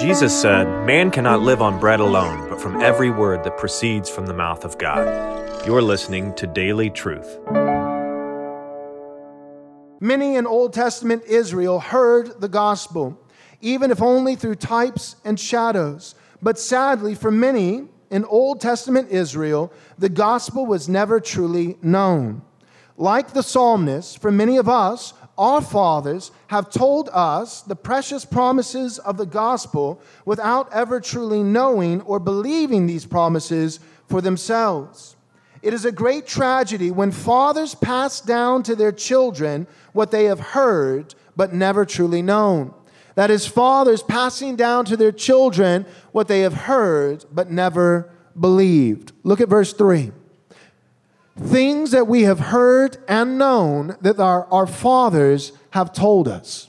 Jesus said, Man cannot live on bread alone, but from every word that proceeds from the mouth of God. You're listening to Daily Truth. Many in Old Testament Israel heard the gospel, even if only through types and shadows. But sadly, for many in Old Testament Israel, the gospel was never truly known. Like the psalmist, for many of us, our fathers have told us the precious promises of the gospel without ever truly knowing or believing these promises for themselves. It is a great tragedy when fathers pass down to their children what they have heard but never truly known. That is, fathers passing down to their children what they have heard but never believed. Look at verse 3 things that we have heard and known that our, our fathers have told us.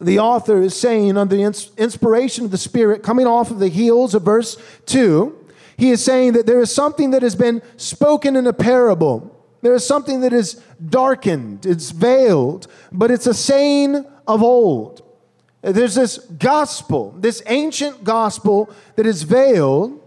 The author is saying, under the inspiration of the Spirit, coming off of the heels of verse 2, he is saying that there is something that has been spoken in a parable. There is something that is darkened, it's veiled, but it's a saying of old. There's this gospel, this ancient gospel that is veiled,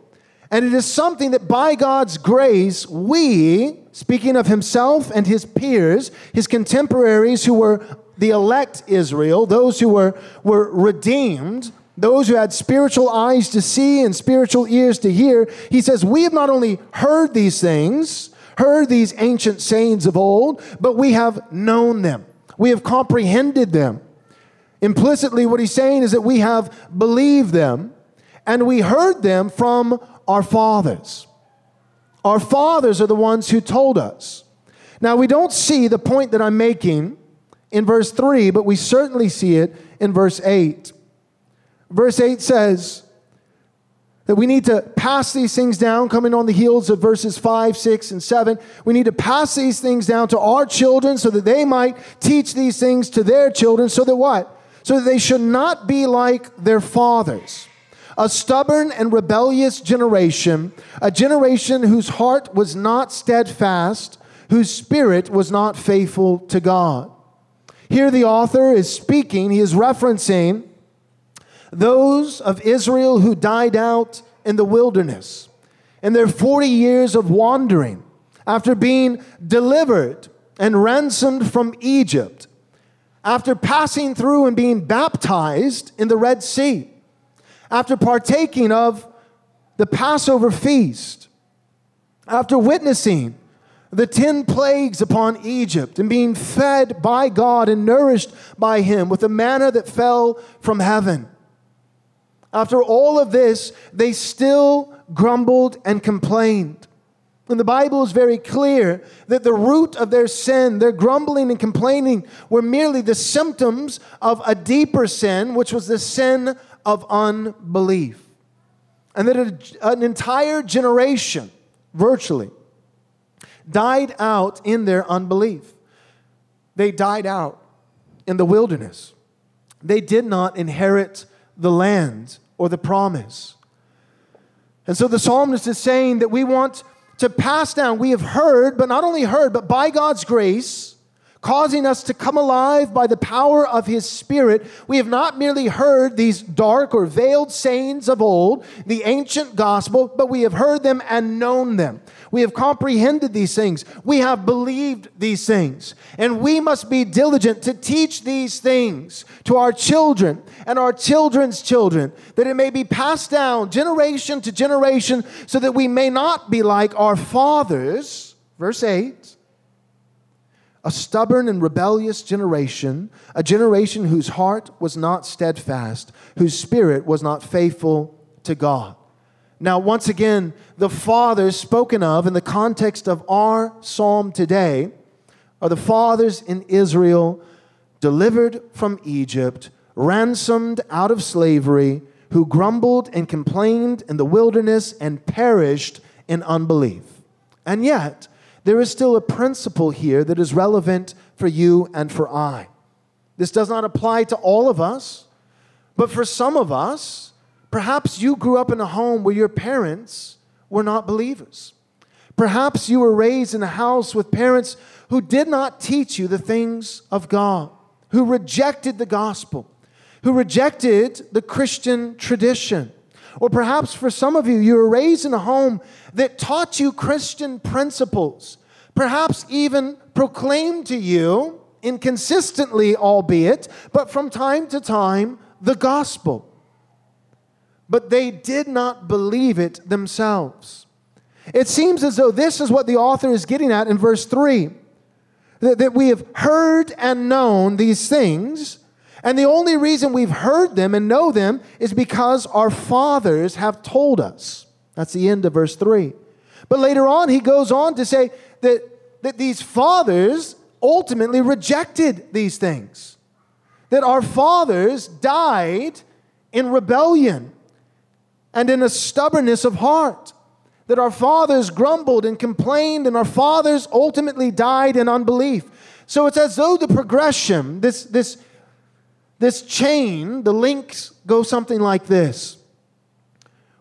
and it is something that by God's grace, we, speaking of himself and his peers, his contemporaries who were the elect Israel, those who were, were redeemed, those who had spiritual eyes to see and spiritual ears to hear, he says, We have not only heard these things, heard these ancient sayings of old, but we have known them. We have comprehended them. Implicitly, what he's saying is that we have believed them and we heard them from our fathers. Our fathers are the ones who told us. Now, we don't see the point that I'm making in verse 3, but we certainly see it in verse 8. Verse 8 says that we need to pass these things down, coming on the heels of verses 5, 6, and 7. We need to pass these things down to our children so that they might teach these things to their children, so that what? So that they should not be like their fathers a stubborn and rebellious generation, a generation whose heart was not steadfast, whose spirit was not faithful to God. Here, the author is speaking, he is referencing those of Israel who died out in the wilderness in their 40 years of wandering after being delivered and ransomed from Egypt, after passing through and being baptized in the Red Sea after partaking of the Passover feast, after witnessing the 10 plagues upon Egypt and being fed by God and nourished by Him with the manna that fell from heaven. After all of this, they still grumbled and complained. And the Bible is very clear that the root of their sin, their grumbling and complaining, were merely the symptoms of a deeper sin, which was the sin of unbelief. And that an entire generation, virtually, died out in their unbelief. They died out in the wilderness. They did not inherit the land or the promise. And so the psalmist is saying that we want to pass down, we have heard, but not only heard, but by God's grace, causing us to come alive by the power of His Spirit, we have not merely heard these dark or veiled sayings of old, the ancient gospel, but we have heard them and known them. We have comprehended these things. We have believed these things. And we must be diligent to teach these things to our children and our children's children, that it may be passed down generation to generation, so that we may not be like our fathers. Verse 8 a stubborn and rebellious generation, a generation whose heart was not steadfast, whose spirit was not faithful to God. Now, once again, the fathers spoken of in the context of our psalm today are the fathers in Israel delivered from Egypt, ransomed out of slavery, who grumbled and complained in the wilderness and perished in unbelief. And yet, there is still a principle here that is relevant for you and for I. This does not apply to all of us, but for some of us, perhaps you grew up in a home where your parents were not believers. Perhaps you were raised in a house with parents who did not teach you the things of God, who rejected the gospel, who rejected the Christian tradition. Or perhaps for some of you, you were raised in a home that taught you Christian principles, perhaps even proclaimed to you, inconsistently albeit, but from time to time, the gospel. But they did not believe it themselves. It seems as though this is what the author is getting at in verse 3 that, that we have heard and known these things. And the only reason we've heard them and know them is because our fathers have told us. That's the end of verse 3. But later on, he goes on to say that, that these fathers ultimately rejected these things. That our fathers died in rebellion and in a stubbornness of heart. That our fathers grumbled and complained, and our fathers ultimately died in unbelief. So it's as though the progression, this, this, this chain, the links go something like this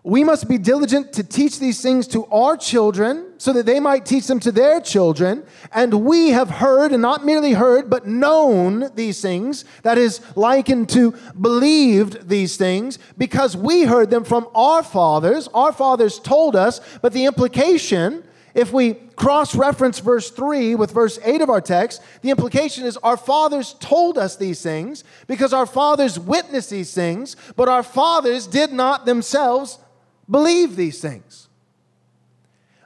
we must be diligent to teach these things to our children so that they might teach them to their children. And we have heard, and not merely heard, but known these things, that is likened to believed these things, because we heard them from our fathers. Our fathers told us, but the implication, if we cross reference verse 3 with verse 8 of our text, the implication is our fathers told us these things because our fathers witnessed these things, but our fathers did not themselves believe these things.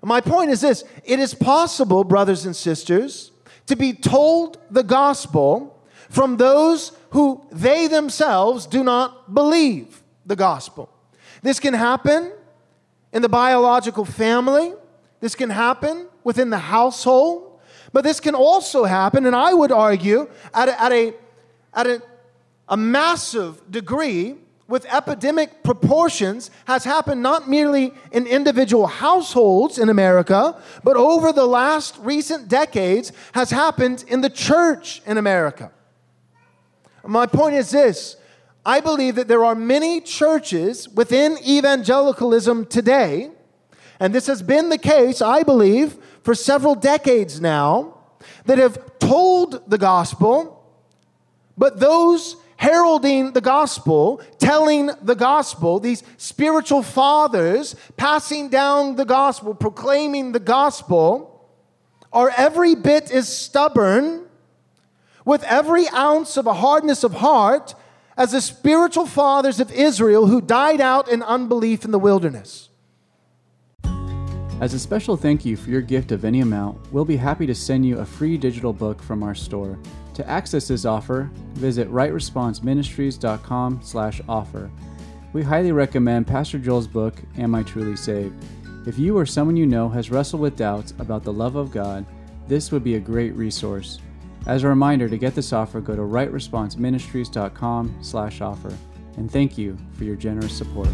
My point is this it is possible, brothers and sisters, to be told the gospel from those who they themselves do not believe the gospel. This can happen in the biological family, this can happen within the household, but this can also happen, and I would argue, at a, at a, at a, a massive degree with epidemic proportions has happened not merely in individual households in America, but over the last recent decades has happened in the church in America. My point is this I believe that there are many churches within evangelicalism today, and this has been the case, I believe, for several decades now, that have told the gospel, but those heralding the gospel, telling the gospel, these spiritual fathers passing down the gospel, proclaiming the gospel, are every bit as stubborn with every ounce of a hardness of heart as the spiritual fathers of Israel who died out in unbelief in the wilderness. As a special thank you for your gift of any amount, we'll be happy to send you a free digital book from our store. To access this offer, visit rightresponseministries.com/offer. We highly recommend Pastor Joel's book, Am I Truly Saved? If you or someone you know has wrestled with doubts about the love of God, this would be a great resource. As a reminder, to get this offer, go to rightresponseministries.com/offer. And thank you for your generous support.